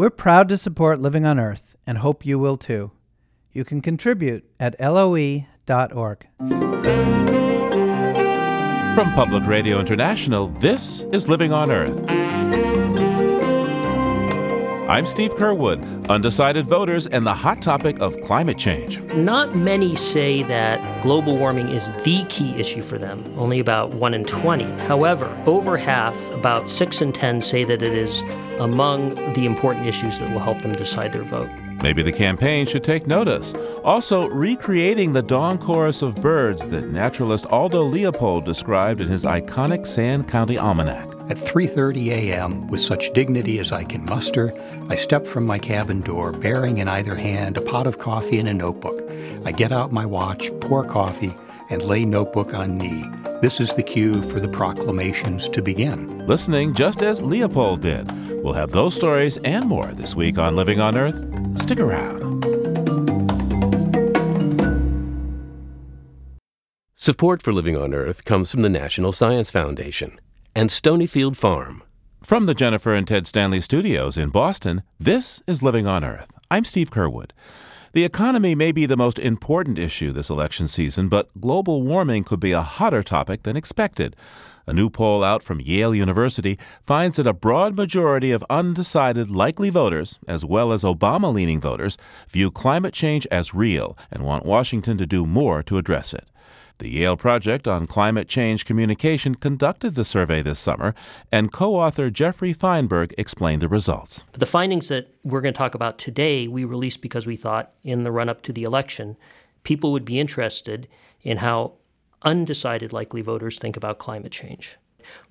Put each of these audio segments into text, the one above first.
We're proud to support Living on Earth and hope you will too. You can contribute at loe.org. From Public Radio International, this is Living on Earth. I'm Steve Curwood, undecided voters and the hot topic of climate change. Not many say that global warming is the key issue for them, only about 1 in 20. However, over half, about 6 in 10, say that it is among the important issues that will help them decide their vote. Maybe the campaign should take notice. Also, recreating the dawn chorus of birds that naturalist Aldo Leopold described in his iconic Sand County Almanac. At 3:30 a.m., with such dignity as I can muster, I step from my cabin door, bearing in either hand a pot of coffee and a notebook. I get out my watch, pour coffee, and lay notebook on knee. This is the cue for the proclamations to begin. Listening just as Leopold did. We'll have those stories and more this week on Living on Earth. Stick around. Support for Living on Earth comes from the National Science Foundation and Stonyfield Farm. From the Jennifer and Ted Stanley studios in Boston, this is Living on Earth. I'm Steve Curwood. The economy may be the most important issue this election season, but global warming could be a hotter topic than expected. A new poll out from Yale University finds that a broad majority of undecided likely voters, as well as Obama leaning voters, view climate change as real and want Washington to do more to address it. The Yale Project on Climate Change Communication conducted the survey this summer, and co author Geoffrey Feinberg explained the results. The findings that we're going to talk about today, we released because we thought in the run up to the election, people would be interested in how undecided likely voters think about climate change.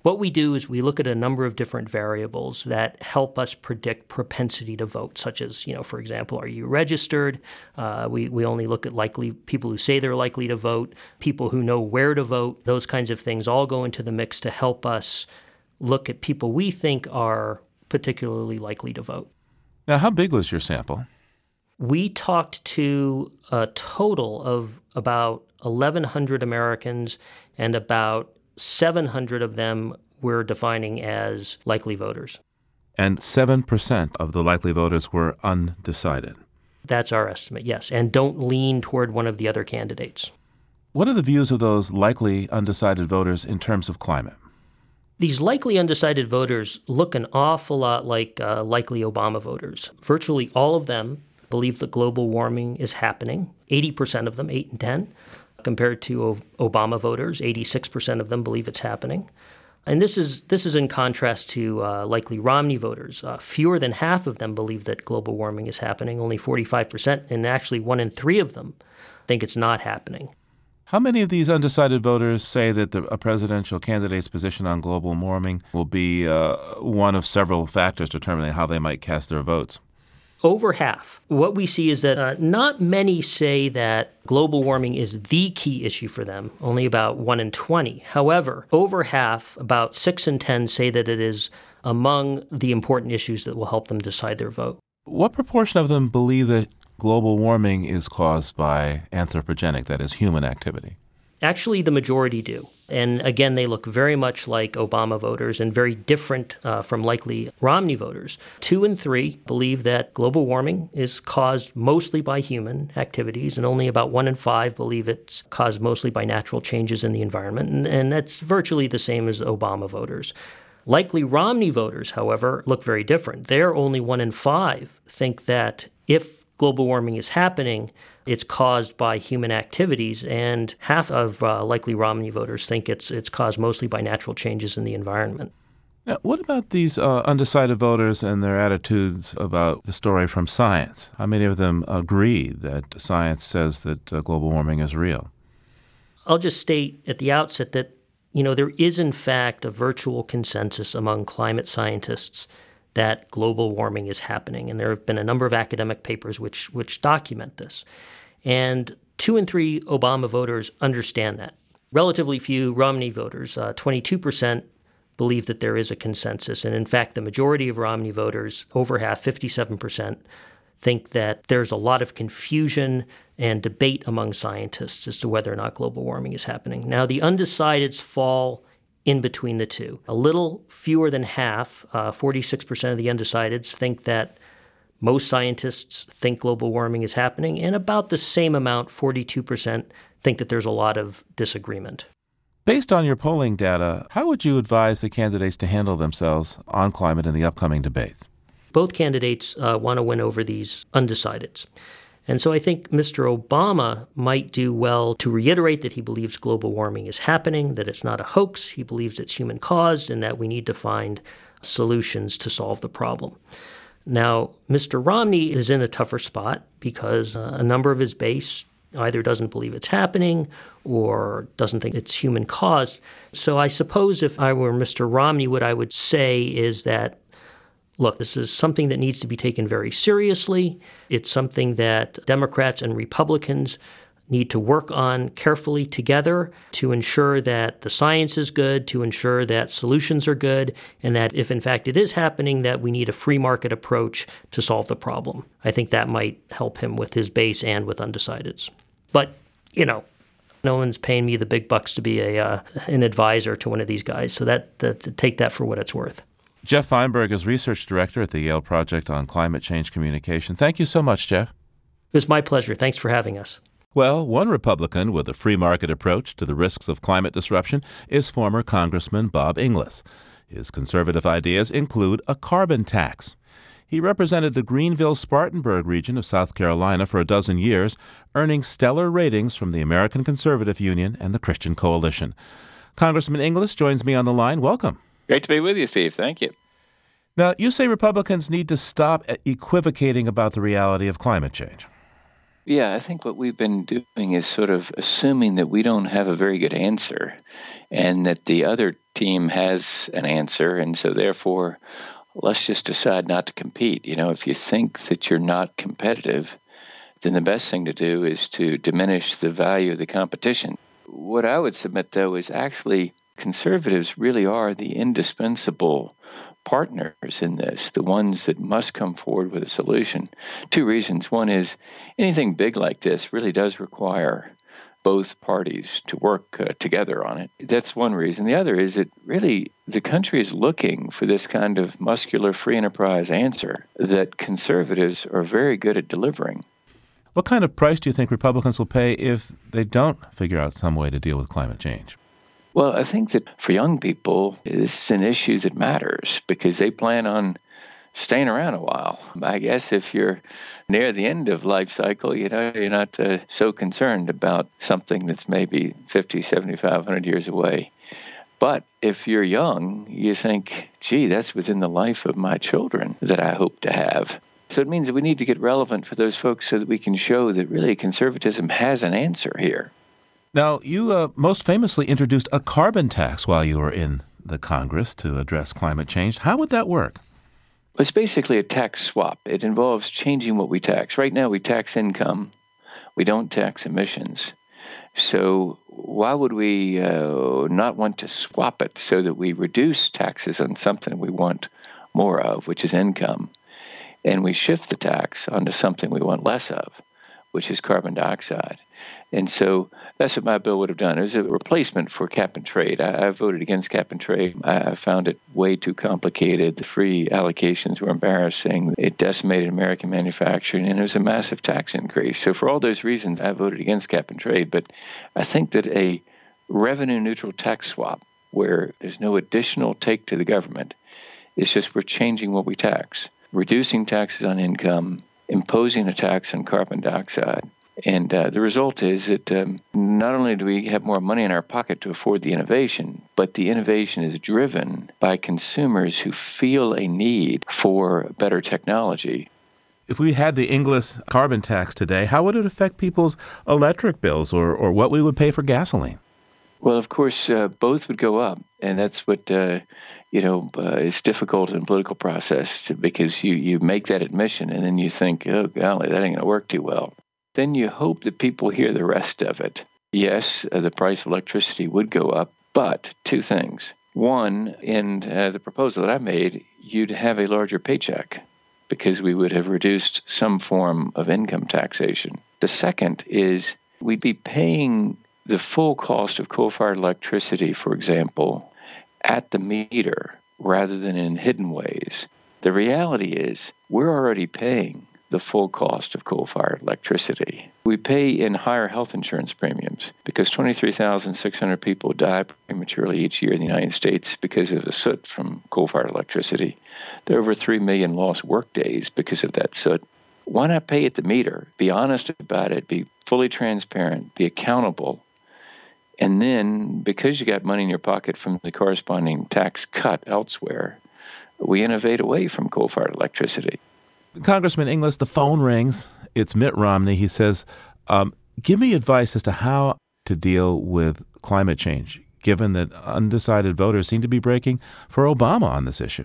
What we do is we look at a number of different variables that help us predict propensity to vote, such as, you know, for example, are you registered? Uh, we, we only look at likely people who say they're likely to vote, people who know where to vote. Those kinds of things all go into the mix to help us look at people we think are particularly likely to vote. Now, how big was your sample? We talked to a total of about 1,100 Americans and about 700 of them we're defining as likely voters. And 7% of the likely voters were undecided. That's our estimate, yes, and don't lean toward one of the other candidates. What are the views of those likely undecided voters in terms of climate? These likely undecided voters look an awful lot like uh, likely Obama voters. Virtually all of them believe that global warming is happening, 80% of them, 8 and 10 compared to Obama voters. 86% of them believe it's happening. And this is this is in contrast to uh, likely Romney voters. Uh, fewer than half of them believe that global warming is happening. Only 45%, and actually one in three of them think it's not happening. How many of these undecided voters say that the, a presidential candidate's position on global warming will be uh, one of several factors determining how they might cast their votes? Over half. What we see is that uh, not many say that global warming is the key issue for them, only about 1 in 20. However, over half, about 6 in 10, say that it is among the important issues that will help them decide their vote. What proportion of them believe that global warming is caused by anthropogenic, that is, human activity? Actually, the majority do. And again, they look very much like Obama voters and very different uh, from likely Romney voters. Two and three believe that global warming is caused mostly by human activities, and only about one in five believe it's caused mostly by natural changes in the environment. And, and that's virtually the same as Obama voters. Likely Romney voters, however, look very different. They're only one in five think that if global warming is happening, it's caused by human activities, and half of uh, likely Romney voters think it's it's caused mostly by natural changes in the environment. Now, what about these uh, undecided voters and their attitudes about the story from science? How many of them agree that science says that uh, global warming is real? I'll just state at the outset that you know there is in fact a virtual consensus among climate scientists that global warming is happening. And there have been a number of academic papers which, which document this. And two and three Obama voters understand that. Relatively few Romney voters, uh, 22%, believe that there is a consensus. And in fact, the majority of Romney voters, over half, 57%, think that there's a lot of confusion and debate among scientists as to whether or not global warming is happening. Now, the undecideds fall in between the two. A little fewer than half, uh, 46% of the undecideds, think that Most scientists think global warming is happening, and about the same amount, 42%, think that there's a lot of disagreement. Based on your polling data, how would you advise the candidates to handle themselves on climate in the upcoming debates? Both candidates uh, want to win over these undecideds. And so I think Mr. Obama might do well to reiterate that he believes global warming is happening, that it's not a hoax, he believes it's human caused, and that we need to find solutions to solve the problem. Now, Mr. Romney is in a tougher spot because uh, a number of his base either doesn't believe it's happening or doesn't think it's human caused. So I suppose if I were Mr. Romney, what I would say is that look, this is something that needs to be taken very seriously. It's something that Democrats and Republicans need to work on carefully together to ensure that the science is good, to ensure that solutions are good, and that if in fact it is happening, that we need a free market approach to solve the problem. I think that might help him with his base and with undecideds. But, you know, no one's paying me the big bucks to be a uh, an advisor to one of these guys, so that, that take that for what it's worth. Geoff Feinberg is research director at the Yale Project on Climate Change Communication. Thank you so much, Geoff. It was my pleasure. Thanks for having us. Well, one Republican with a free market approach to the risks of climate disruption is former Congressman Bob Inglis. His conservative ideas include a carbon tax. He represented the Greenville Spartanburg region of South Carolina for a dozen years, earning stellar ratings from the American Conservative Union and the Christian Coalition. Congressman Inglis joins me on the line. Welcome. Great to be with you, Steve. Thank you. Now, you say Republicans need to stop equivocating about the reality of climate change. Yeah, I think what we've been doing is sort of assuming that we don't have a very good answer and that the other team has an answer. And so, therefore, let's just decide not to compete. You know, if you think that you're not competitive, then the best thing to do is to diminish the value of the competition. What I would submit, though, is actually conservatives really are the indispensable partners in this, the ones that must come forward with a solution. Two reasons. One is anything big like this really does require both parties to work uh, together on it. That's one reason. The other is that really the country is looking for this kind of muscular free enterprise answer that conservatives are very good at delivering. What kind of price do you think Republicans will pay if they don't figure out some way to deal with climate change? Well, I think that for young people, this is an issue that matters because they plan on staying around a while. I guess if you're near the end of life cycle, you know, you're not uh, so concerned about something that's maybe 50, 75, 100 years away. But if you're young, you think, gee, that's within the life of my children that I hope to have. So it means that we need to get relevant for those folks so that we can show that really conservatism has an answer here. Now, you uh, most famously introduced a carbon tax while you were in the Congress to address climate change. How would that work? It's basically a tax swap. It involves changing what we tax. Right now, we tax income, we don't tax emissions. So, why would we uh, not want to swap it so that we reduce taxes on something we want more of, which is income, and we shift the tax onto something we want less of, which is carbon dioxide? And so that's what my bill would have done. It was a replacement for cap and trade. I, I voted against cap and trade. I, I, found it way too complicated. The free allocations were embarrassing. It decimated American manufacturing, and it was a massive tax increase. So, for all those reasons, I voted against cap and trade. But I think that a revenue neutral tax swap, where there's no additional take to the government, it's just we're changing what we tax, reducing taxes on income, imposing a tax on carbon dioxide and uh, the result is that um, not only do we have more money in our pocket to afford the innovation, but the innovation is driven by consumers who feel a need for better technology. If we had the Inglis carbon tax today, how would it affect people's electric bills or, or what we would pay for gasoline? Well, of course, uh, both would go up, and that's what uh, you know uh, is difficult in political process to, because you you make that admission, and then you think, oh golly, that ain't going to work too well then you hope that people hear the rest of it. Yes, uh, the price of electricity would go up, but two things. One, in uh, the proposal that I made, you'd have a larger paycheck because we would have reduced some form of income taxation. The second is we'd be paying the full cost of coal fired electricity, for example, at the meter rather than in hidden ways. The reality is, we're already paying the full cost of coal fired electricity. We pay in higher health insurance premiums because 23,600 people die prematurely each year in the United States because of the soot from coal fired electricity. There are over 3 million lost workdays because of that soot. Why not pay at the meter? Be honest about it, be fully transparent, be accountable. And then, because you got money in your pocket from the corresponding tax cut elsewhere, we innovate away from coal fired electricity. Congressman Inglis, the phone rings. It's Mitt Romney. He says, um, Give me advice as to how to deal with climate change, given that undecided voters seem to be breaking for Obama on this issue.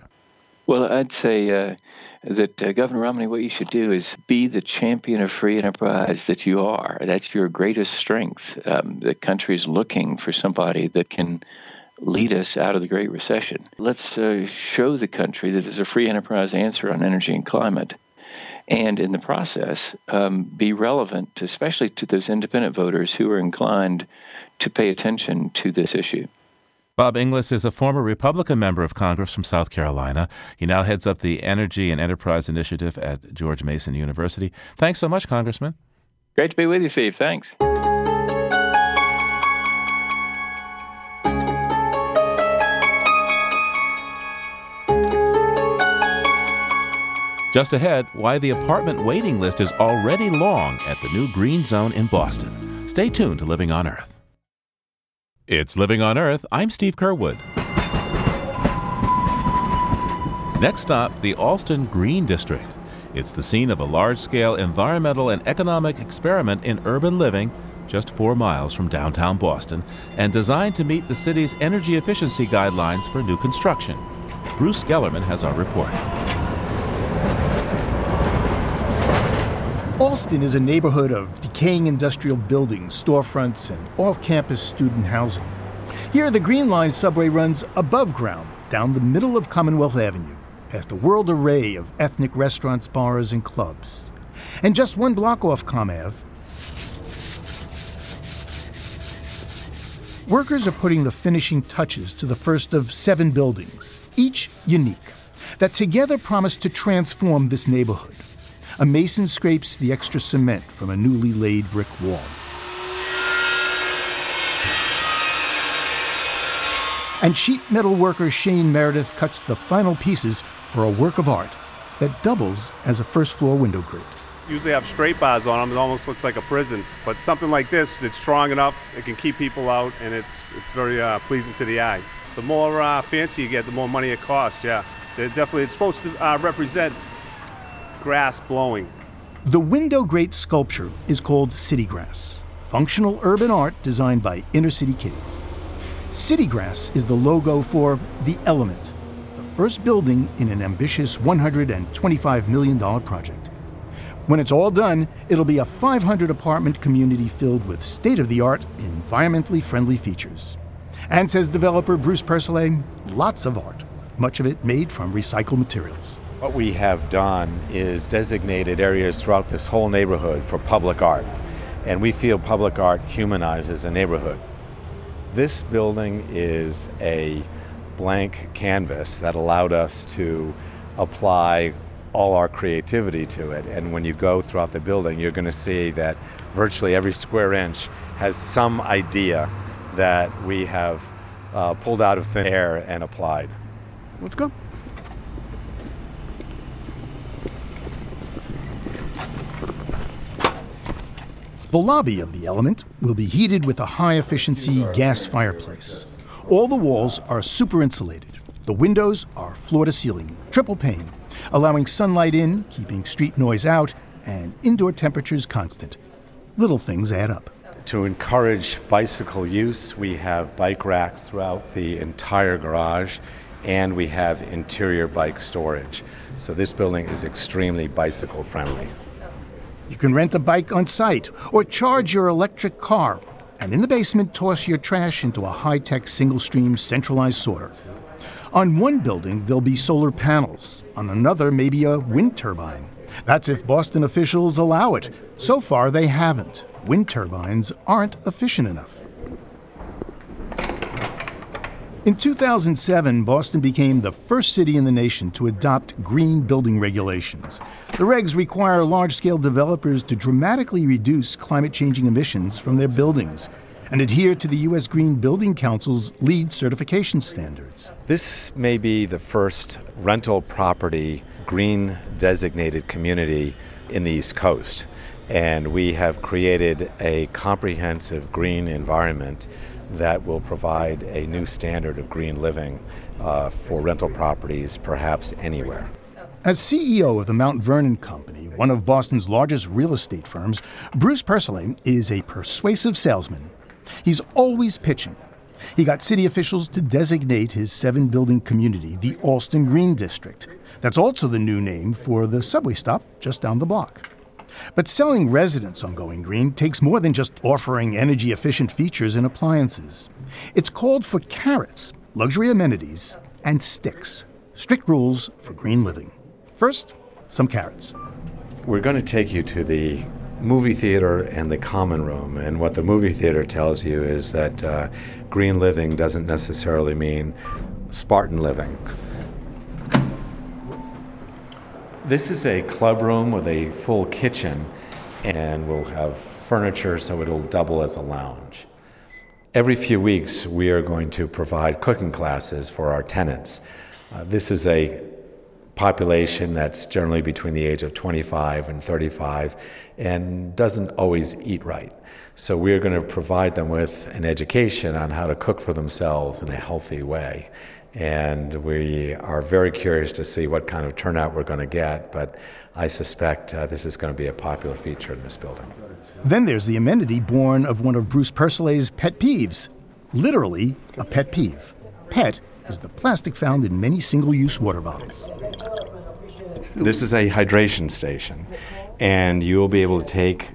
Well, I'd say uh, that uh, Governor Romney, what you should do is be the champion of free enterprise that you are. That's your greatest strength. Um, the country is looking for somebody that can lead us out of the Great Recession. Let's uh, show the country that there's a free enterprise answer on energy and climate. And in the process, um, be relevant, to, especially to those independent voters who are inclined to pay attention to this issue. Bob Inglis is a former Republican member of Congress from South Carolina. He now heads up the Energy and Enterprise Initiative at George Mason University. Thanks so much, Congressman. Great to be with you, Steve. Thanks. Just ahead, why the apartment waiting list is already long at the new Green Zone in Boston. Stay tuned to Living on Earth. It's Living on Earth. I'm Steve Curwood. Next stop, the Allston Green District. It's the scene of a large scale environmental and economic experiment in urban living just four miles from downtown Boston and designed to meet the city's energy efficiency guidelines for new construction. Bruce Gellerman has our report. Allston is a neighborhood of decaying industrial buildings, storefronts, and off campus student housing. Here, the Green Line subway runs above ground down the middle of Commonwealth Avenue, past a world array of ethnic restaurants, bars, and clubs. And just one block off Comm Ave, workers are putting the finishing touches to the first of seven buildings, each unique, that together promise to transform this neighborhood. A mason scrapes the extra cement from a newly laid brick wall. And sheet metal worker Shane Meredith cuts the final pieces for a work of art that doubles as a first floor window grate. Usually have straight bars on them, it almost looks like a prison. But something like this, it's strong enough, it can keep people out, and it's, it's very uh, pleasing to the eye. The more uh, fancy you get, the more money it costs, yeah. They're definitely, it's supposed to uh, represent grass blowing. The window grate sculpture is called City Grass, functional urban art designed by inner city kids. City Grass is the logo for The Element, the first building in an ambitious $125 million project. When it's all done, it'll be a 500 apartment community filled with state of the art, environmentally friendly features. And says developer Bruce Percelay, lots of art, much of it made from recycled materials. What we have done is designated areas throughout this whole neighborhood for public art, and we feel public art humanizes a neighborhood. This building is a blank canvas that allowed us to apply all our creativity to it. And when you go throughout the building, you're going to see that virtually every square inch has some idea that we have uh, pulled out of thin air and applied. Let's go. The lobby of the element will be heated with a high efficiency gas fireplace. All the walls are super insulated. The windows are floor to ceiling, triple pane, allowing sunlight in, keeping street noise out, and indoor temperatures constant. Little things add up. To encourage bicycle use, we have bike racks throughout the entire garage, and we have interior bike storage. So this building is extremely bicycle friendly. You can rent a bike on site or charge your electric car, and in the basement, toss your trash into a high tech single stream centralized sorter. On one building, there'll be solar panels, on another, maybe a wind turbine. That's if Boston officials allow it. So far, they haven't. Wind turbines aren't efficient enough. In 2007, Boston became the first city in the nation to adopt green building regulations. The regs require large scale developers to dramatically reduce climate changing emissions from their buildings and adhere to the U.S. Green Building Council's LEED certification standards. This may be the first rental property green designated community in the East Coast. And we have created a comprehensive green environment that will provide a new standard of green living uh, for rental properties, perhaps anywhere. As CEO of the Mount Vernon Company, one of Boston's largest real estate firms, Bruce Percelay is a persuasive salesman. He's always pitching. He got city officials to designate his seven building community the Allston Green District. That's also the new name for the subway stop just down the block. But selling residents on Going Green takes more than just offering energy efficient features and appliances. It's called for carrots, luxury amenities, and sticks. Strict rules for green living. First, some carrots. We're going to take you to the movie theater and the common room. And what the movie theater tells you is that uh, green living doesn't necessarily mean Spartan living. This is a club room with a full kitchen, and we'll have furniture so it'll double as a lounge. Every few weeks, we are going to provide cooking classes for our tenants. Uh, this is a population that's generally between the age of 25 and 35 and doesn't always eat right. So we're going to provide them with an education on how to cook for themselves in a healthy way and we are very curious to see what kind of turnout we're going to get. But I suspect uh, this is going to be a popular feature in this building. Then there's the amenity born of one of Bruce Percelay's pet peeves literally, a pet peeve. PET is the plastic found in many single use water bottles. This is a hydration station, and you'll be able to take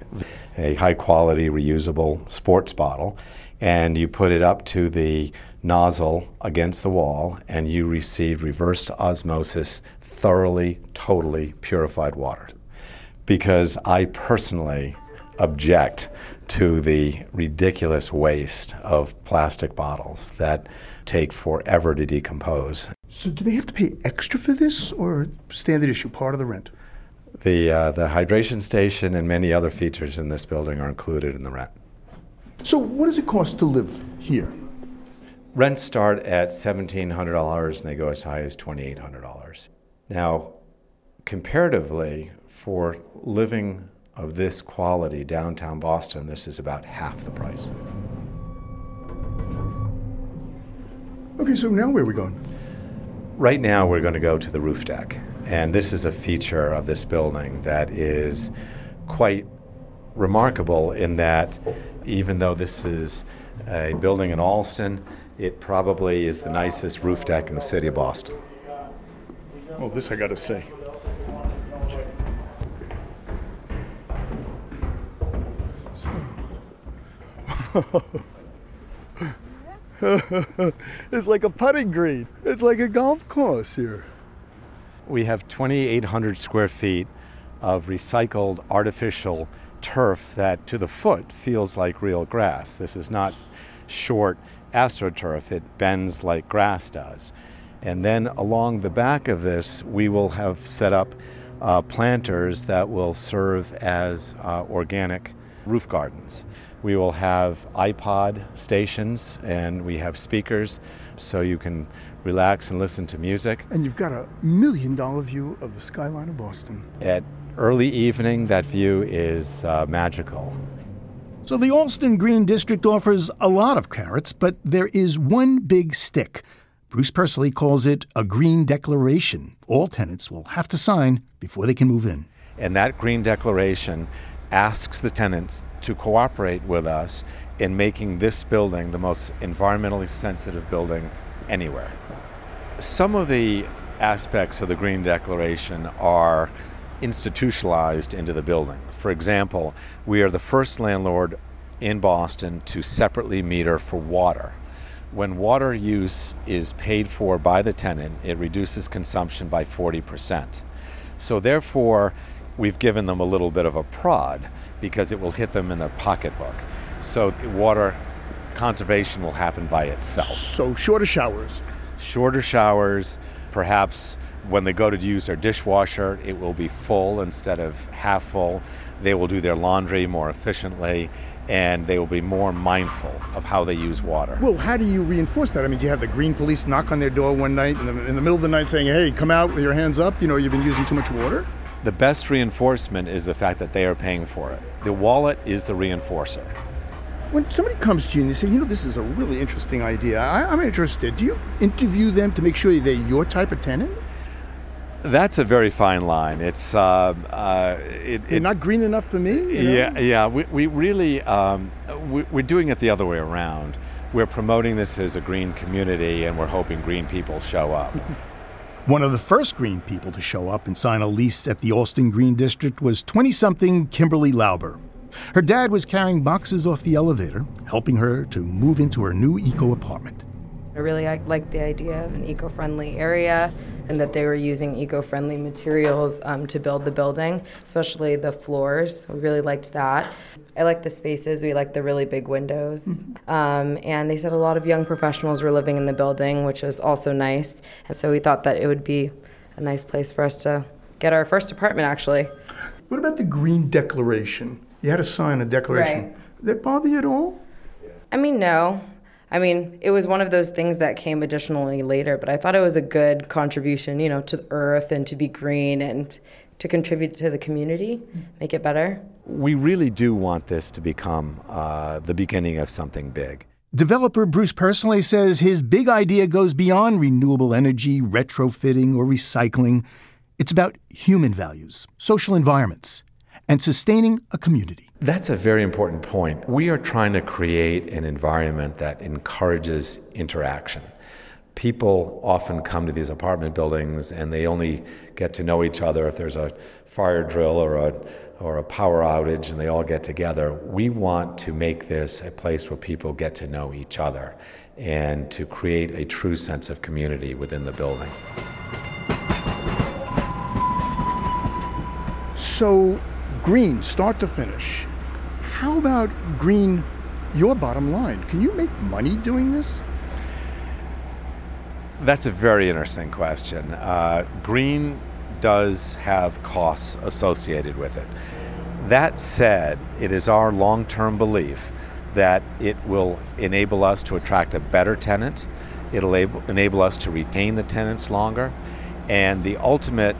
a high quality reusable sports bottle and you put it up to the nozzle against the wall, and you receive reversed osmosis, thoroughly, totally purified water. Because I personally object to the ridiculous waste of plastic bottles that take forever to decompose. So, do they have to pay extra for this, or standard issue, part of the rent? The, uh, the hydration station and many other features in this building are included in the rent. So, what does it cost to live here? Rents start at $1,700 and they go as high as $2,800. Now, comparatively, for living of this quality downtown Boston, this is about half the price. Okay, so now where are we going? Right now, we're going to go to the roof deck. And this is a feature of this building that is quite remarkable in that even though this is a building in Allston, it probably is the nicest roof deck in the city of Boston. Well, this I gotta say. it's like a putting green. It's like a golf course here. We have 2,800 square feet of recycled artificial turf that to the foot feels like real grass. This is not short astroturf, it bends like grass does. And then along the back of this, we will have set up uh, planters that will serve as uh, organic roof gardens. We will have iPod stations and we have speakers so you can relax and listen to music. And you've got a million dollar view of the skyline of Boston. At early evening, that view is uh, magical. So the Allston Green District offers a lot of carrots, but there is one big stick. Bruce Percelay calls it a green declaration. All tenants will have to sign before they can move in. And that green declaration asks the tenants to cooperate with us in making this building the most environmentally sensitive building anywhere. Some of the aspects of the Green Declaration are institutionalized into the building. For example, we are the first landlord in Boston to separately meter for water. When water use is paid for by the tenant, it reduces consumption by 40%. So, therefore, we've given them a little bit of a prod because it will hit them in their pocketbook. So, water conservation will happen by itself. So, shorter showers. Shorter showers, perhaps when they go to use their dishwasher, it will be full instead of half full. They will do their laundry more efficiently and they will be more mindful of how they use water. Well, how do you reinforce that? I mean, do you have the green police knock on their door one night in the, in the middle of the night saying, hey, come out with your hands up, you know, you've been using too much water? The best reinforcement is the fact that they are paying for it. The wallet is the reinforcer. When somebody comes to you and they say, you know, this is a really interesting idea, I, am interested, do you interview them to make sure they're your type of tenant? That's a very fine line. It's uh, uh, it, it, not green enough for me. You know? Yeah, yeah. We, we really um, we, we're doing it the other way around. We're promoting this as a green community, and we're hoping green people show up. One of the first green people to show up and sign a lease at the Allston Green District was 20 something Kimberly Lauber. Her dad was carrying boxes off the elevator, helping her to move into her new eco apartment. I really liked the idea of an eco friendly area and that they were using eco friendly materials um, to build the building, especially the floors. We really liked that. I liked the spaces. We liked the really big windows. Mm-hmm. Um, and they said a lot of young professionals were living in the building, which was also nice. And so we thought that it would be a nice place for us to get our first apartment, actually. What about the Green Declaration? You had to sign a declaration. Right. Did that bother you at all? I mean, no. I mean, it was one of those things that came additionally later, but I thought it was a good contribution, you know, to the earth and to be green and to contribute to the community, make it better. We really do want this to become uh, the beginning of something big. Developer Bruce Percelay says his big idea goes beyond renewable energy, retrofitting, or recycling. It's about human values, social environments, and sustaining a community. That's a very important point. We are trying to create an environment that encourages interaction. People often come to these apartment buildings and they only get to know each other if there's a fire drill or a, or a power outage and they all get together. We want to make this a place where people get to know each other and to create a true sense of community within the building. So, green, start to finish. How about green, your bottom line? Can you make money doing this? That's a very interesting question. Uh, green does have costs associated with it. That said, it is our long term belief that it will enable us to attract a better tenant, it'll enable us to retain the tenants longer, and the ultimate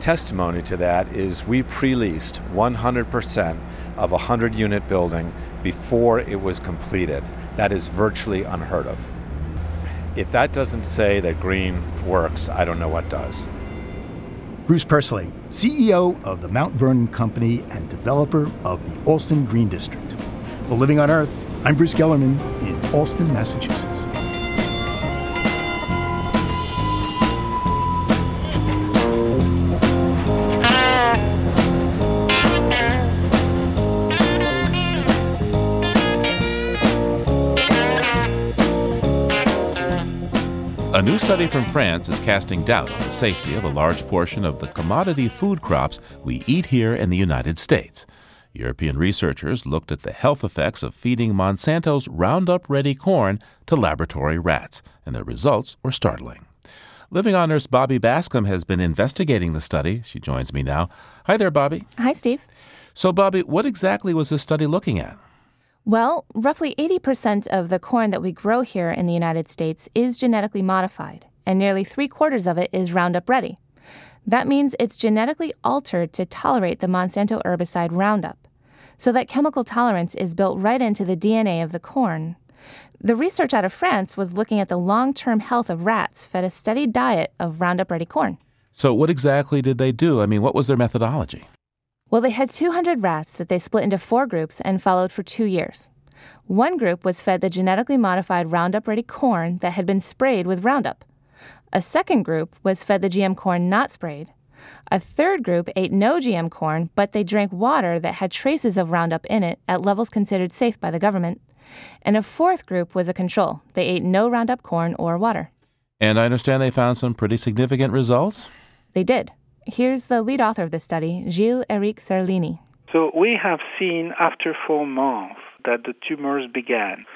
testimony to that is we pre leased 100% of a 100 unit building before it was completed. That is virtually unheard of. If that doesn't say that green works, I don't know what does. Bruce Percelay, CEO of the Mount Vernon Company and developer of the Allston Green District. For Living on Earth, I'm Bruce Gellerman in Allston, Massachusetts. New study from France is casting doubt on the safety of a large portion of the commodity food crops we eat here in the United States. European researchers looked at the health effects of feeding Monsanto's Roundup Ready corn to laboratory rats, and the results were startling. Living on Earth's Bobbi Bascomb has been investigating the study. She joins me now. Hi there, Bobbi. Hi, Steve. So, Bobbi, what exactly was this study looking at? Well, roughly 80% of the corn that we grow here in the United States is genetically modified, and nearly three quarters of it is Roundup Ready. That means it's genetically altered to tolerate the Monsanto herbicide Roundup. So that chemical tolerance is built right into the DNA of the corn. The research out of France was looking at the long term health of rats fed a steady diet of Roundup Ready corn. So, what exactly did they do? I mean, what was their methodology? Well, they had 200 rats that they split into four groups and followed for two years. One group was fed the genetically modified Roundup Ready corn that had been sprayed with Roundup. A second group was fed the GM corn not sprayed. A third group ate no GM corn, but they drank water that had traces of Roundup in it at levels considered safe by the government. And a fourth group was a control. They ate no Roundup corn or water. And I understand they found some pretty significant results? They did. Here's the lead author of this study, Gilles Eric Seralini. So we have seen after four months that the tumors began.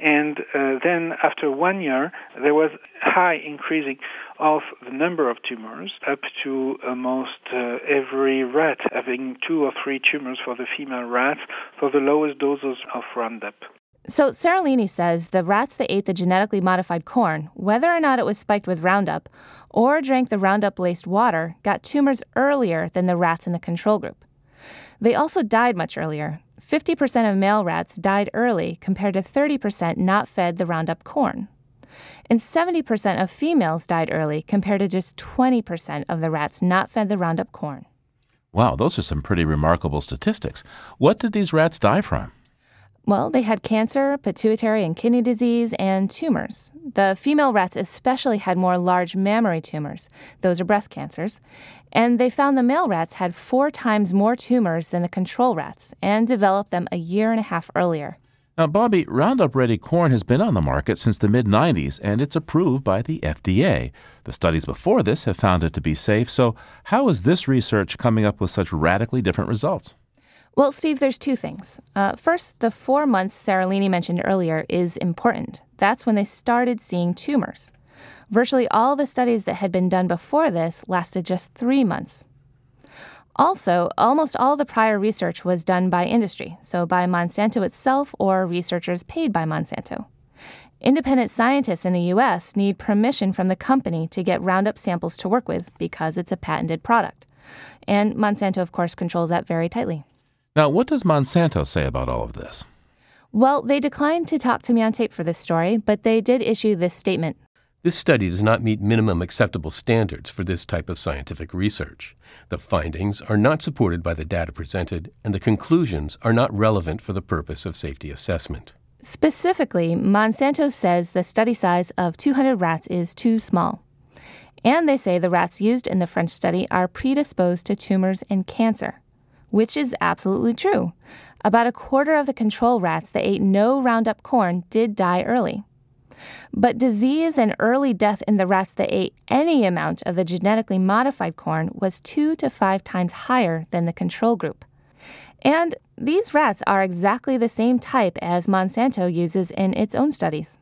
And uh, then after one year, there was high increasing of the number of tumors, up to almost uh, every rat having two or three tumors for the female rats for the lowest doses of Roundup. So, Seralini says the rats that ate the genetically modified corn, whether or not it was spiked with Roundup or drank the Roundup laced water, got tumors earlier than the rats in the control group. They also died much earlier. 50% of male rats died early compared to 30% not fed the Roundup corn. And 70% of females died early compared to just 20% of the rats not fed the Roundup corn. Wow, those are some pretty remarkable statistics. What did these rats die from? Well, they had cancer, pituitary and kidney disease, and tumors. The female rats especially had more large mammary tumors. Those are breast cancers. And they found the male rats had four times more tumors than the control rats and developed them a year and a half earlier. Now, Bobbi, Roundup Ready corn has been on the market since the mid 90s and it's approved by the FDA. The studies before this have found it to be safe. So, how is this research coming up with such radically different results? Well, Steve, there's two things. Uh, first, the four months Seralini mentioned earlier is important. That's when they started seeing tumors. Virtually all the studies that had been done before this lasted just three months. Also, almost all the prior research was done by industry, so by Monsanto itself or researchers paid by Monsanto. Independent scientists in the U.S. need permission from the company to get Roundup samples to work with because it's a patented product. And Monsanto, of course, controls that very tightly. Now, what does Monsanto say about all of this? Well, they declined to talk to me on tape for this story, but they did issue this statement. This study does not meet minimum acceptable standards for this type of scientific research. The findings are not supported by the data presented, and the conclusions are not relevant for the purpose of safety assessment. Specifically, Monsanto says the study size of 200 rats is too small. And they say the rats used in the French study are predisposed to tumors and cancer which is absolutely true. About a quarter of the control rats that ate no Roundup corn did die early. But disease and early death in the rats that ate any amount of the genetically modified corn was two to five times higher than the control group. And these rats are exactly the same type as Monsanto uses in its own studies.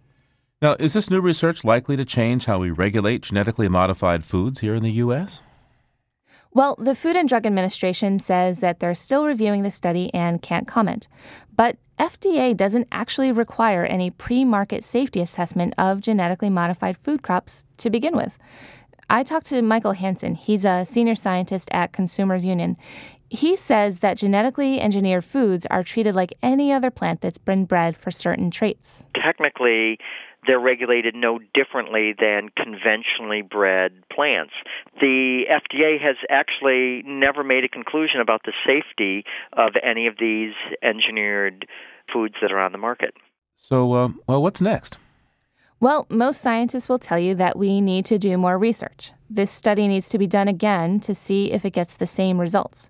Now, is this new research likely to change how we regulate genetically modified foods here in the U.S.? Well, the Food and Drug Administration says that they're still reviewing the study and can't comment. But FDA doesn't actually require any pre market safety assessment of genetically modified food crops to begin with. I talked to Michael Hansen. He's a senior scientist at Consumers Union. He says that genetically engineered foods are treated like any other plant that's been bred for certain traits. Technically, they're regulated no differently than conventionally bred plants. The FDA has actually never made a conclusion about the safety of any of these engineered foods that are on the market. So, uh, well, what's next? Well, most scientists will tell you that we need to do more research. This study needs to be done again to see if it gets the same results.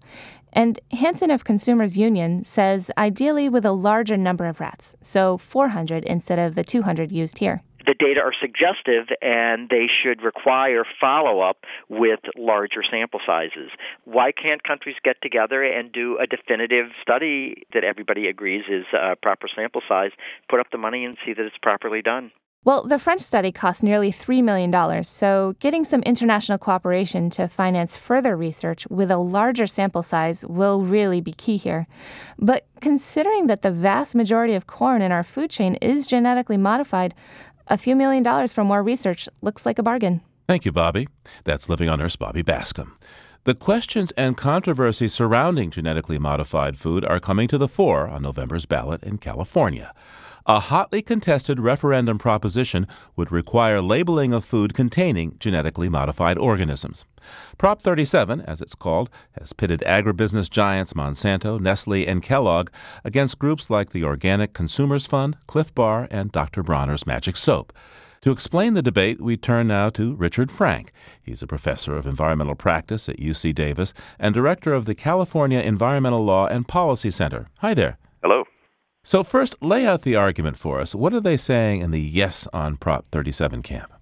And Hansen of Consumers Union says ideally with a larger number of rats, so 400 instead of the 200 used here. The data are suggestive and they should require follow up with larger sample sizes. Why can't countries get together and do a definitive study that everybody agrees is a proper sample size, put up the money and see that it's properly done? Well, the French study cost nearly $3 million, so getting some international cooperation to finance further research with a larger sample size will really be key here. But considering that the vast majority of corn in our food chain is genetically modified, a few million dollars for more research looks like a bargain. Thank you, Bobbi. That's Living on Earth's Bobbi Bascomb. The questions and controversy surrounding genetically modified food are coming to the fore on November's ballot in California. A hotly contested referendum proposition would require labeling of food containing genetically modified organisms. Prop 37, as it's called, has pitted agribusiness giants Monsanto, Nestle, and Kellogg against groups like the Organic Consumers Fund, Clif Bar, and Dr. Bronner's Magic Soap. To explain the debate, we turn now to Richard Frank. He's a professor of environmental practice at UC Davis and director of the California Environmental Law and Policy Center. Hi there. So, first, lay out the argument for us. What are they saying in the yes on Prop 37 camp?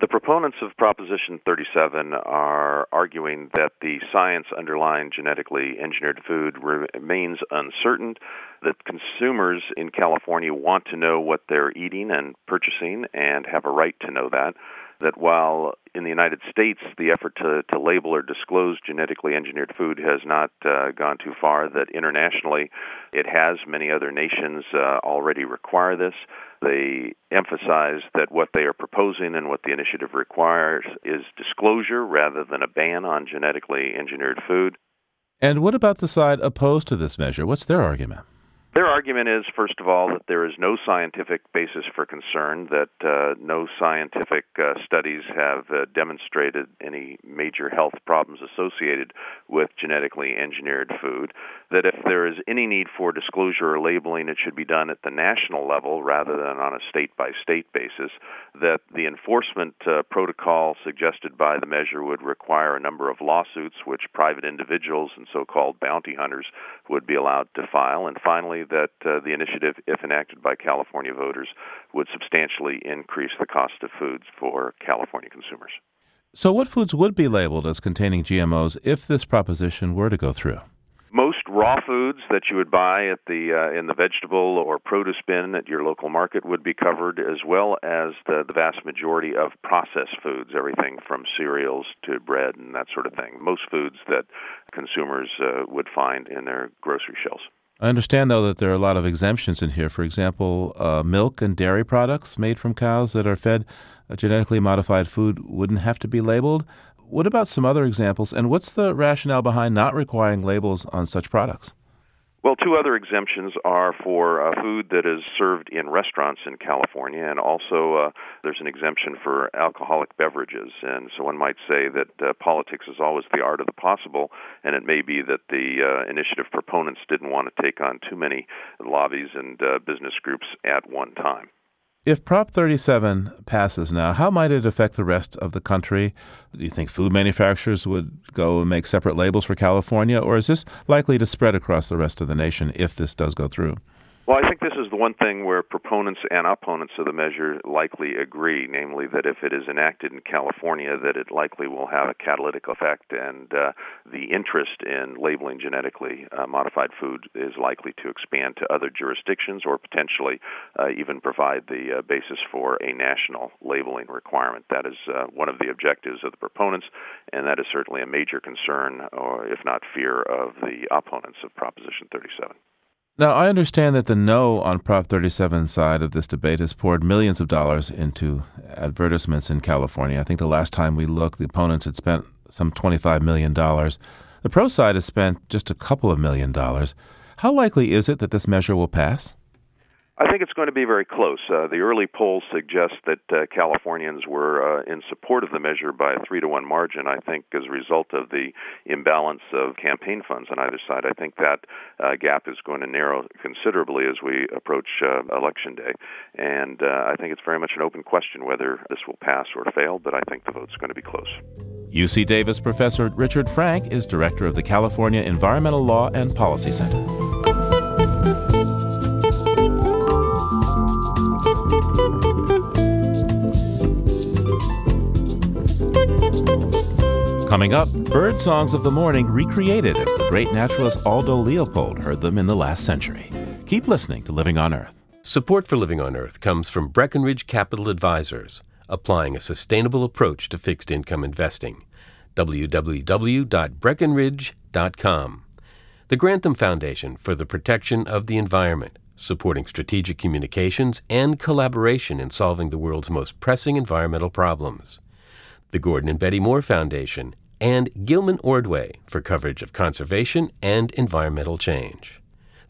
The proponents of Proposition 37 are arguing that the science underlying genetically engineered food remains uncertain, that consumers in California want to know what they're eating and purchasing and have a right to know that that while in the United States the effort to, to label or disclose genetically engineered food has not uh, gone too far, that internationally it has. Many other nations uh, already require this. They emphasize that what they are proposing and what the initiative requires is disclosure rather than a ban on genetically engineered food. And what about the side opposed to this measure? What's their argument? Their argument is, first of all, that there is no scientific basis for concern, that uh, no scientific uh, studies have uh, demonstrated any major health problems associated with genetically engineered food, that if there is any need for disclosure or labeling, it should be done at the national level rather than on a state by state basis, that the enforcement uh, protocol suggested by the measure would require a number of lawsuits which private individuals and so called bounty hunters would be allowed to file, and finally, that uh, the initiative, if enacted by California voters, would substantially increase the cost of foods for California consumers. So, what foods would be labeled as containing GMOs if this proposition were to go through? Most raw foods that you would buy at the uh, in the vegetable or produce bin at your local market would be covered, as well as the, the vast majority of processed foods, everything from cereals to bread and that sort of thing. Most foods that consumers uh, would find in their grocery shelves. I understand, though, that there are a lot of exemptions in here. For example, uh, milk and dairy products made from cows that are fed genetically modified food wouldn't have to be labeled. What about some other examples, and what's the rationale behind not requiring labels on such products? Well, two other exemptions are for uh, food that is served in restaurants in California, and also uh, there's an exemption for alcoholic beverages. And so one might say that uh, politics is always the art of the possible, and it may be that the uh, initiative proponents didn't want to take on too many lobbies and uh, business groups at one time. If Prop 37 passes now, how might it affect the rest of the country? Do you think food manufacturers would go and make separate labels for California, or is this likely to spread across the rest of the nation if this does go through? Well, I think this is the one thing where proponents and opponents of the measure likely agree, namely that if it is enacted in California, that it likely will have a catalytic effect, and uh, the interest in labeling genetically uh, modified food is likely to expand to other jurisdictions, or potentially uh, even provide the uh, basis for a national labeling requirement. That is uh, one of the objectives of the proponents, and that is certainly a major concern, or if not fear, of the opponents of Proposition 37. Now, I understand that the no on Prop 37 side of this debate has poured millions of dollars into advertisements in California. I think the last time we looked, the opponents had spent some $25 million. The pro side has spent just a couple of million dollars. How likely is it that this measure will pass? I think it's going to be very close. Uh, the early polls suggest that uh, Californians were uh, in support of the measure by a three to one margin. I think as a result of the imbalance of campaign funds on either side, I think that uh, gap is going to narrow considerably as we approach uh, election day. And uh, I think it's very much an open question whether this will pass or fail, but I think the vote's going to be close. UC Davis professor Richard Frank is director of the California Environmental Law and Policy Center. Coming up, bird songs of the morning recreated as the great naturalist Aldo Leopold heard them in the last century. Keep listening to Living on Earth. Support for Living on Earth comes from Breckenridge Capital Advisors, applying a sustainable approach to fixed income investing. www.breckenridge.com. The Grantham Foundation for the Protection of the Environment, supporting strategic communications and collaboration in solving the world's most pressing environmental problems the Gordon and Betty Moore Foundation, and Gilman Ordway for coverage of conservation and environmental change.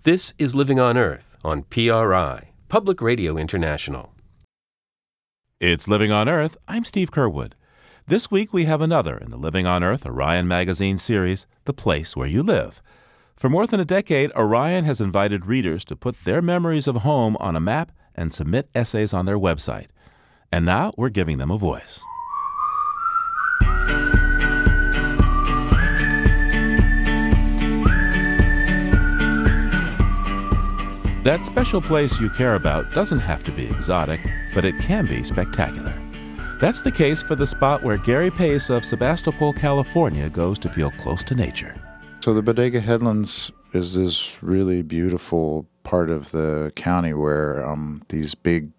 This is Living on Earth on PRI, Public Radio International. It's Living on Earth. I'm Steve Curwood. This week we have another in the Living on Earth Orion Magazine series, The Place Where You Live. For more than a decade, Orion has invited readers to put their memories of home on a map and submit essays on their website. And now we're giving them a voice. That special place you care about doesn't have to be exotic, but it can be spectacular. That's the case for the spot where Gary Pace of Sebastopol, California goes to feel close to nature. So the Bodega Headlands is this really beautiful part of the county where um, these big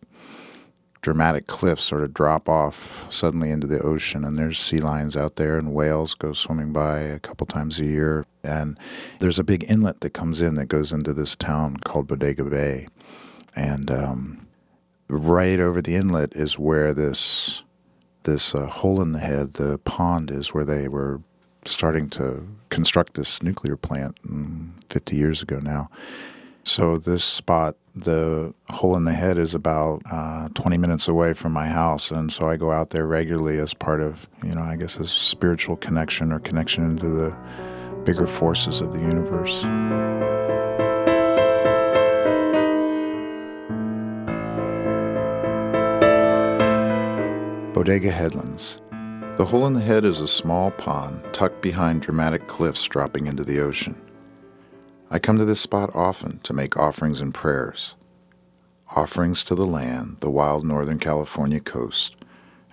dramatic cliffs sort of drop off suddenly into the ocean and there's sea lions out there and whales go swimming by a couple times a year. And there's a big inlet that comes in that goes into this town called bodega bay. And um, right over the inlet is where this this uh, hole in the head the pond is where they were starting to construct this nuclear plant 50 years ago now so this spot, the hole in the head, is about uh, 20 minutes away from my house, and so I go out there regularly as part of, you know, I guess a spiritual connection or connection into the bigger forces of the universe. Bodega Headlands. The hole in the head is a small pond tucked behind dramatic cliffs dropping into the ocean. I come to this spot often to make offerings and prayers. Offerings to the land, the wild northern California coast,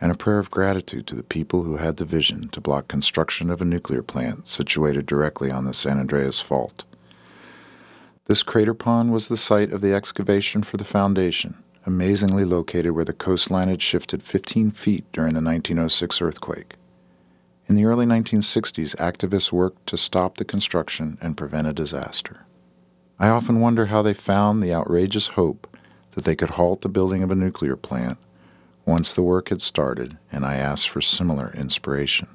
and a prayer of gratitude to the people who had the vision to block construction of a nuclear plant situated directly on the San Andreas Fault. This crater pond was the site of the excavation for the foundation, amazingly located where the coastline had shifted 15 feet during the 1906 earthquake. In the early 1960s, activists worked to stop the construction and prevent a disaster. I often wonder how they found the outrageous hope that they could halt the building of a nuclear plant once the work had started, and I asked for similar inspiration.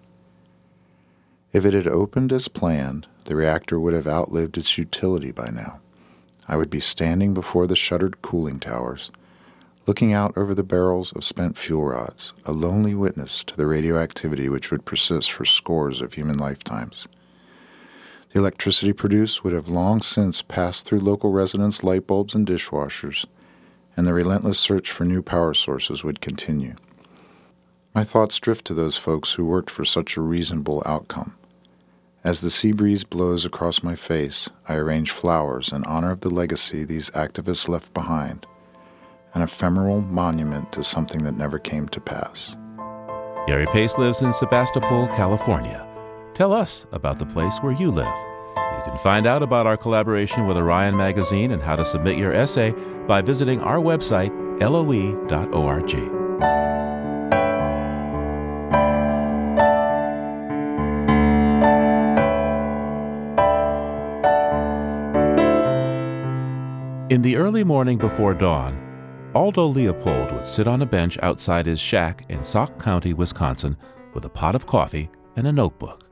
If it had opened as planned, the reactor would have outlived its utility by now. I would be standing before the shuttered cooling towers, looking out over the barrels of spent fuel rods, a lonely witness to the radioactivity which would persist for scores of human lifetimes. The electricity produced would have long since passed through local residents' light bulbs and dishwashers, and the relentless search for new power sources would continue. My thoughts drift to those folks who worked for such a reasonable outcome. As the sea breeze blows across my face, I arrange flowers in honor of the legacy these activists left behind an ephemeral monument to something that never came to pass. Gary Pace lives in Sebastopol, California. Tell us about the place where you live. You can find out about our collaboration with Orion Magazine and how to submit your essay by visiting our website, loe.org. In the early morning before dawn, Aldo Leopold would sit on a bench outside his shack in Sauk County, Wisconsin, with a pot of coffee and a notebook.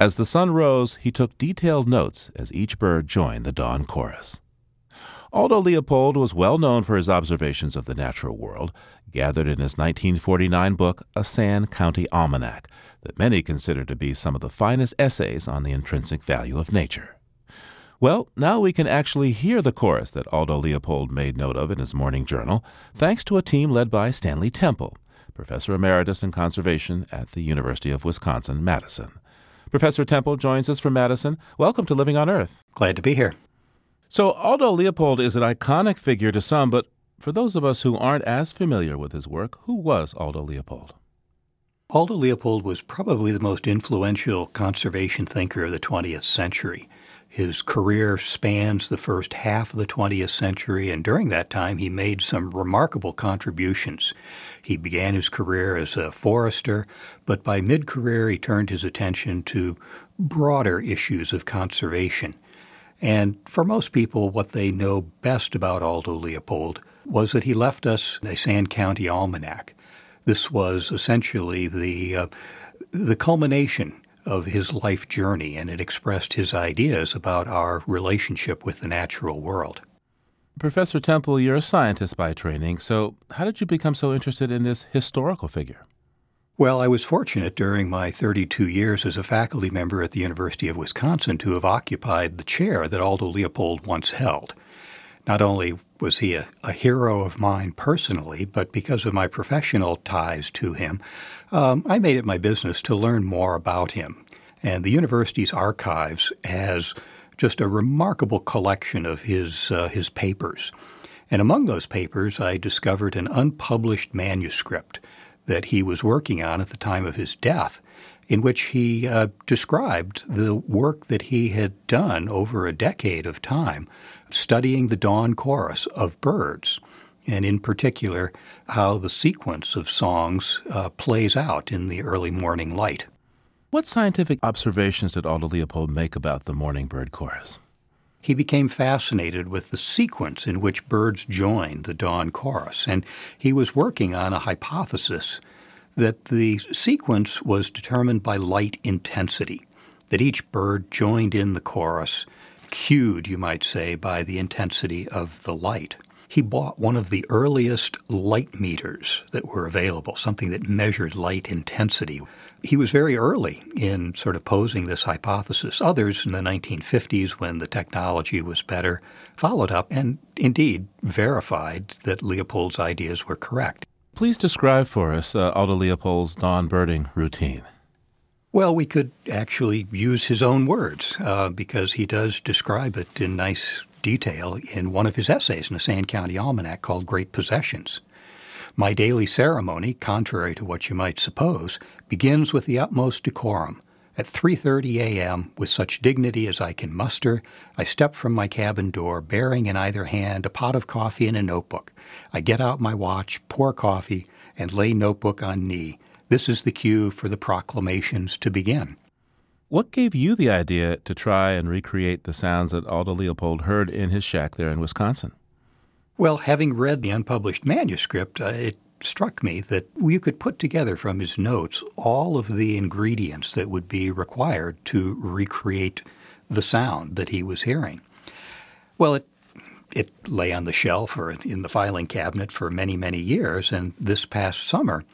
As the sun rose, he took detailed notes as each bird joined the dawn chorus. Aldo Leopold was well known for his observations of the natural world, gathered in his 1949 book, A Sand County Almanac, that many consider to be some of the finest essays on the intrinsic value of nature. Well, now we can actually hear the chorus that Aldo Leopold made note of in his morning journal, thanks to a team led by Stanley Temple, Professor Emeritus in Conservation at the University of Wisconsin Madison. Professor Temple joins us from Madison. Welcome to Living on Earth. Glad to be here. So, Aldo Leopold is an iconic figure to some, but for those of us who aren't as familiar with his work, who was Aldo Leopold? Aldo Leopold was probably the most influential conservation thinker of the 20th century. His career spans the first half of the 20th century, and during that time, he made some remarkable contributions. He began his career as a forester, but by mid career, he turned his attention to broader issues of conservation. And for most people, what they know best about Aldo Leopold was that he left us a Sand County Almanac. This was essentially the uh, the culmination of his life journey, and it expressed his ideas about our relationship with the natural world. Professor Temple, you're a scientist by training, so how did you become so interested in this historical figure? Well, I was fortunate during my 32 years as a faculty member at the University of Wisconsin to have occupied the chair that Aldo Leopold once held. Not only was he a, a hero of mine personally, but because of my professional ties to him, um, I made it my business to learn more about him. And the university's archives has just a remarkable collection of his, uh, his papers. And among those papers, I discovered an unpublished manuscript that he was working on at the time of his death, in which he uh, described the work that he had done over a decade of time studying the dawn chorus of birds, and in particular, how the sequence of songs uh, plays out in the early morning light. What scientific observations did Aldo Leopold make about the morning bird chorus? He became fascinated with the sequence in which birds join the dawn chorus, and he was working on a hypothesis that the sequence was determined by light intensity, that each bird joined in the chorus, cued, you might say, by the intensity of the light. He bought one of the earliest light meters that were available, something that measured light intensity. He was very early in sort of posing this hypothesis. Others in the 1950s, when the technology was better, followed up and indeed verified that Leopold's ideas were correct. Please describe for us uh, Aldo Leopold's dawn birding routine. Well, we could actually use his own words uh, because he does describe it in nice detail in one of his essays in the Sand County Almanac called Great Possessions. My daily ceremony, contrary to what you might suppose, begins with the utmost decorum. At 3:30 a.m., with such dignity as I can muster, I step from my cabin door, bearing in either hand a pot of coffee and a notebook. I get out my watch, pour coffee, and lay notebook on knee. This is the cue for the proclamations to begin. What gave you the idea to try and recreate the sounds that Aldo Leopold heard in his shack there in Wisconsin? Well, having read the unpublished manuscript, uh, it struck me that you could put together from his notes all of the ingredients that would be required to recreate the sound that he was hearing. Well, it it lay on the shelf or in the filing cabinet for many, many years, and this past summer,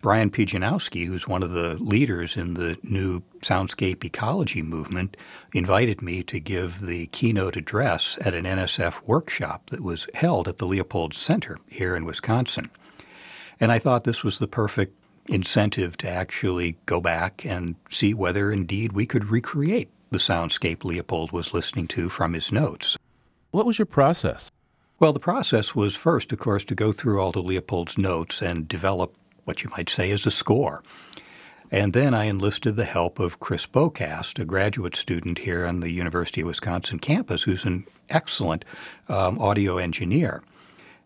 Brian Pijanowski, who's one of the leaders in the new soundscape ecology movement, invited me to give the keynote address at an NSF workshop that was held at the Leopold Center here in Wisconsin. And I thought this was the perfect incentive to actually go back and see whether indeed we could recreate the soundscape Leopold was listening to from his notes. What was your process? Well, the process was first, of course, to go through Aldo Leopold's notes and develop what you might say is a score. And then I enlisted the help of Chris Bocast, a graduate student here on the University of Wisconsin campus, who's an excellent um, audio engineer.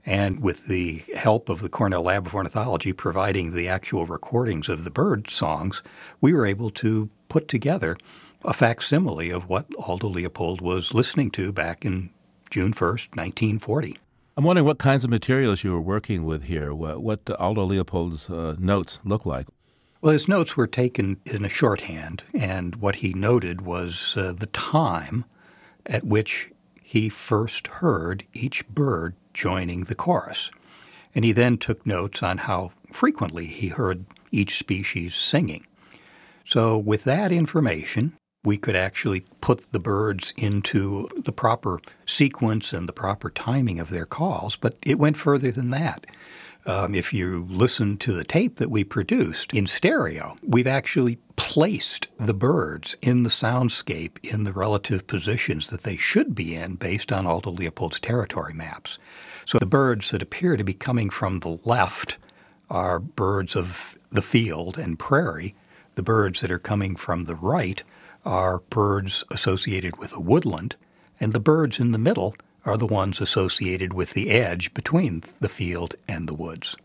And with the help of the Cornell Lab of Ornithology providing the actual recordings of the bird songs, we were able to put together a facsimile of what Aldo Leopold was listening to back in June 1st, 1940. I'm wondering what kinds of materials you were working with here, what, what Aldo Leopold's uh, notes look like. Well, his notes were taken in a shorthand, and what he noted was uh, the time at which he first heard each bird joining the chorus. And he then took notes on how frequently he heard each species singing. So, with that information, we could actually put the birds into the proper sequence and the proper timing of their calls, but it went further than that. Um, if you listen to the tape that we produced in stereo, we've actually placed the birds in the soundscape in the relative positions that they should be in based on Aldo Leopold's territory maps. So the birds that appear to be coming from the left are birds of the field and prairie. The birds that are coming from the right are birds associated with a woodland, and the birds in the middle are the ones associated with the edge between the field and the woods.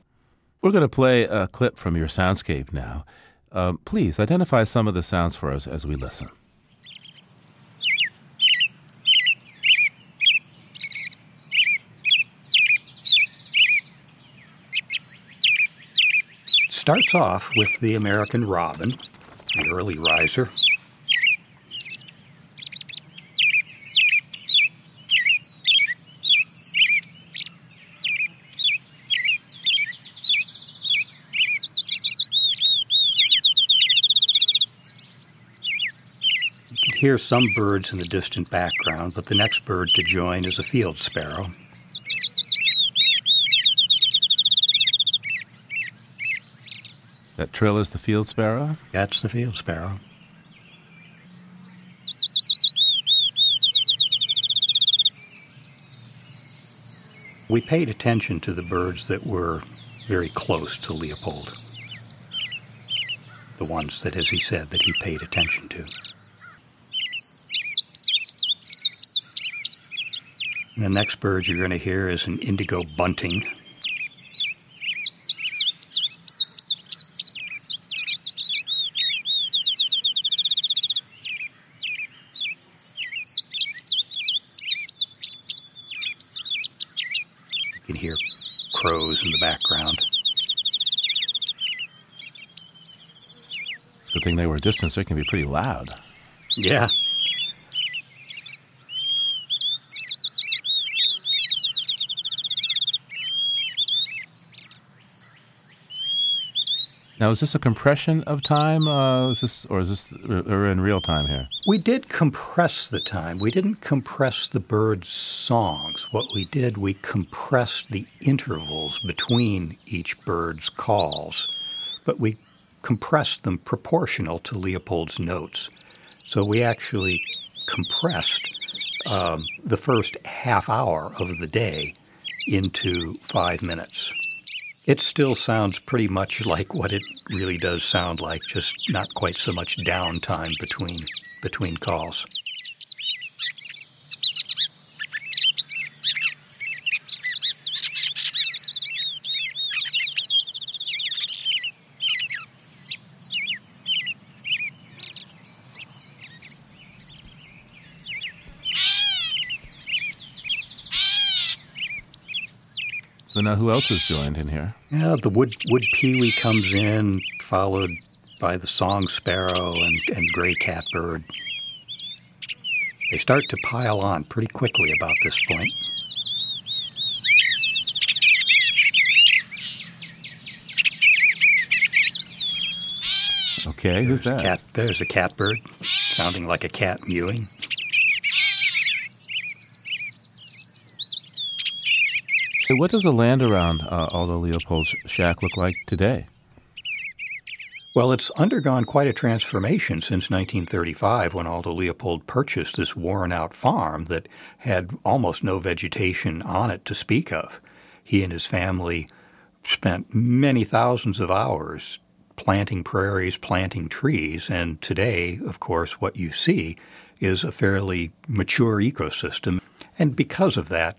We're going to play a clip from your soundscape now. Um, please identify some of the sounds for us as we listen. starts off with the American robin, the early riser, hear some birds in the distant background, but the next bird to join is a field sparrow. That trill is the field sparrow? That's the field sparrow. We paid attention to the birds that were very close to Leopold. the ones that, as he said, that he paid attention to. And the next bird you're going to hear is an indigo bunting. You can hear crows in the background. Good thing they were a distance, they can be pretty loud. Yeah. Now, is this a compression of time? Uh, is this, or is this or in real time here? We did compress the time. We didn't compress the birds' songs. What we did, we compressed the intervals between each bird's calls, but we compressed them proportional to Leopold's notes. So we actually compressed um, the first half hour of the day into five minutes. It still sounds pretty much like what it really does sound like, just not quite so much downtime between between calls. So now, who else is joined in here? Yeah, the wood wood pewee comes in, followed by the song sparrow and, and gray catbird. They start to pile on pretty quickly about this point. Okay, who's There's a that? Cat, there's a catbird, sounding like a cat mewing. So, what does the land around uh, Aldo Leopold's shack look like today? Well, it's undergone quite a transformation since 1935 when Aldo Leopold purchased this worn out farm that had almost no vegetation on it to speak of. He and his family spent many thousands of hours planting prairies, planting trees, and today, of course, what you see is a fairly mature ecosystem. And because of that,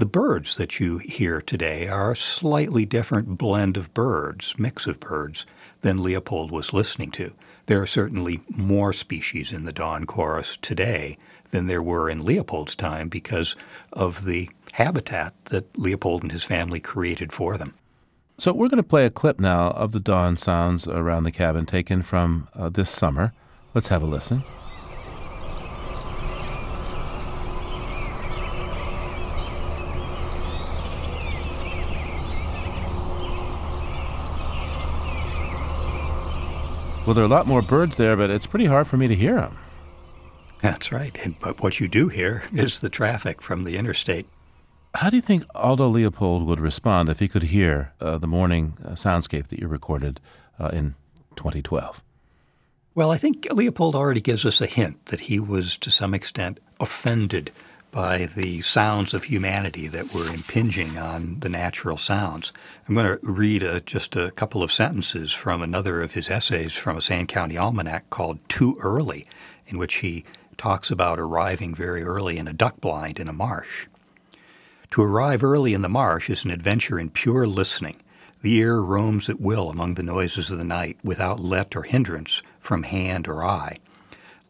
the birds that you hear today are a slightly different blend of birds, mix of birds, than Leopold was listening to. There are certainly more species in the dawn chorus today than there were in Leopold's time because of the habitat that Leopold and his family created for them. So, we're going to play a clip now of the dawn sounds around the cabin taken from uh, this summer. Let's have a listen. Well, there are a lot more birds there, but it's pretty hard for me to hear them. That's right. And, but what you do hear is the traffic from the interstate. How do you think Aldo Leopold would respond if he could hear uh, the morning uh, soundscape that you recorded uh, in 2012? Well, I think Leopold already gives us a hint that he was, to some extent, offended by the sounds of humanity that were impinging on the natural sounds. I'm going to read a, just a couple of sentences from another of his essays from a Sand County Almanac called Too Early, in which he talks about arriving very early in a duck blind in a marsh. To arrive early in the marsh is an adventure in pure listening. The ear roams at will among the noises of the night without let or hindrance from hand or eye.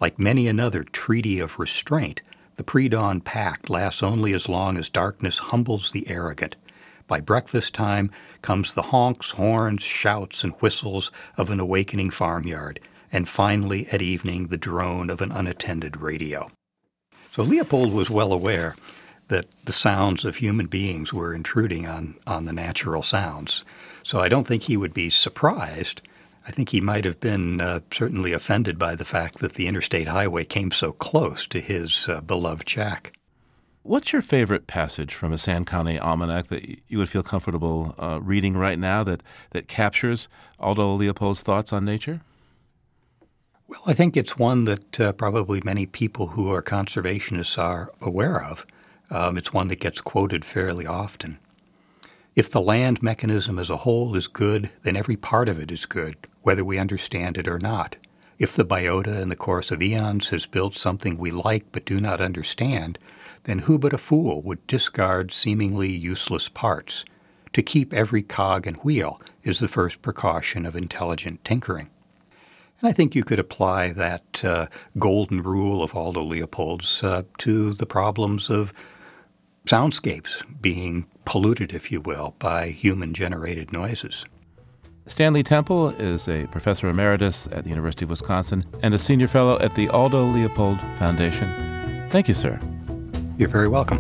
Like many another treaty of restraint, the pre dawn pact lasts only as long as darkness humbles the arrogant. By breakfast time comes the honks, horns, shouts, and whistles of an awakening farmyard, and finally at evening the drone of an unattended radio. So Leopold was well aware that the sounds of human beings were intruding on, on the natural sounds. So I don't think he would be surprised. I think he might have been uh, certainly offended by the fact that the interstate highway came so close to his uh, beloved shack. What's your favorite passage from a Sand County Almanac that you would feel comfortable uh, reading right now that, that captures Aldo Leopold's thoughts on nature? Well, I think it's one that uh, probably many people who are conservationists are aware of. Um, it's one that gets quoted fairly often. If the land mechanism as a whole is good, then every part of it is good, whether we understand it or not. If the biota in the course of eons has built something we like but do not understand, then who but a fool would discard seemingly useless parts? To keep every cog and wheel is the first precaution of intelligent tinkering. And I think you could apply that uh, golden rule of Aldo Leopold's uh, to the problems of soundscapes being polluted, if you will, by human generated noises. Stanley Temple is a professor emeritus at the University of Wisconsin and a senior fellow at the Aldo Leopold Foundation. Thank you, sir. You're very welcome.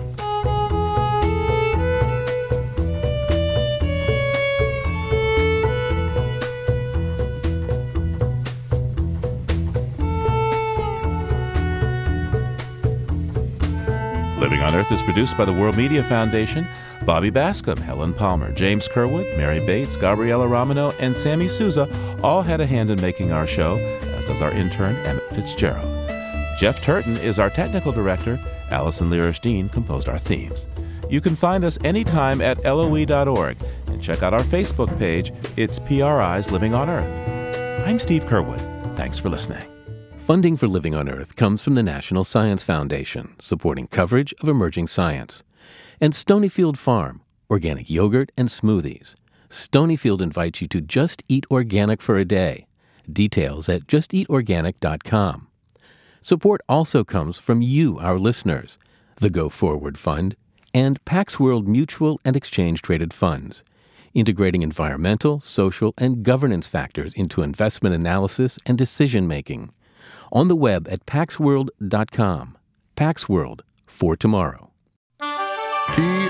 Living on Earth is produced by the World Media Foundation. Bobbi Bascomb, Helen Palmer, James Curwood, Mary Bates, Gabriella Romano, and Sammy Souza all had a hand in making our show, as does our intern, Emmett Fitzgerald. Jeff Turton is our technical director. Allison Dean composed our themes. You can find us anytime at loe.org and check out our Facebook page. It's PRI's Living on Earth. I'm Steve Curwood. Thanks for listening. Funding for Living on Earth comes from the National Science Foundation, supporting coverage of emerging science. And Stonyfield Farm, organic yogurt and smoothies. Stonyfield invites you to just eat organic for a day. Details at justeatorganic.com. Support also comes from you, our listeners, the Go Forward Fund, and Pax World Mutual and Exchange Traded Funds, integrating environmental, social, and governance factors into investment analysis and decision making on the web at paxworld.com. Pax World for tomorrow.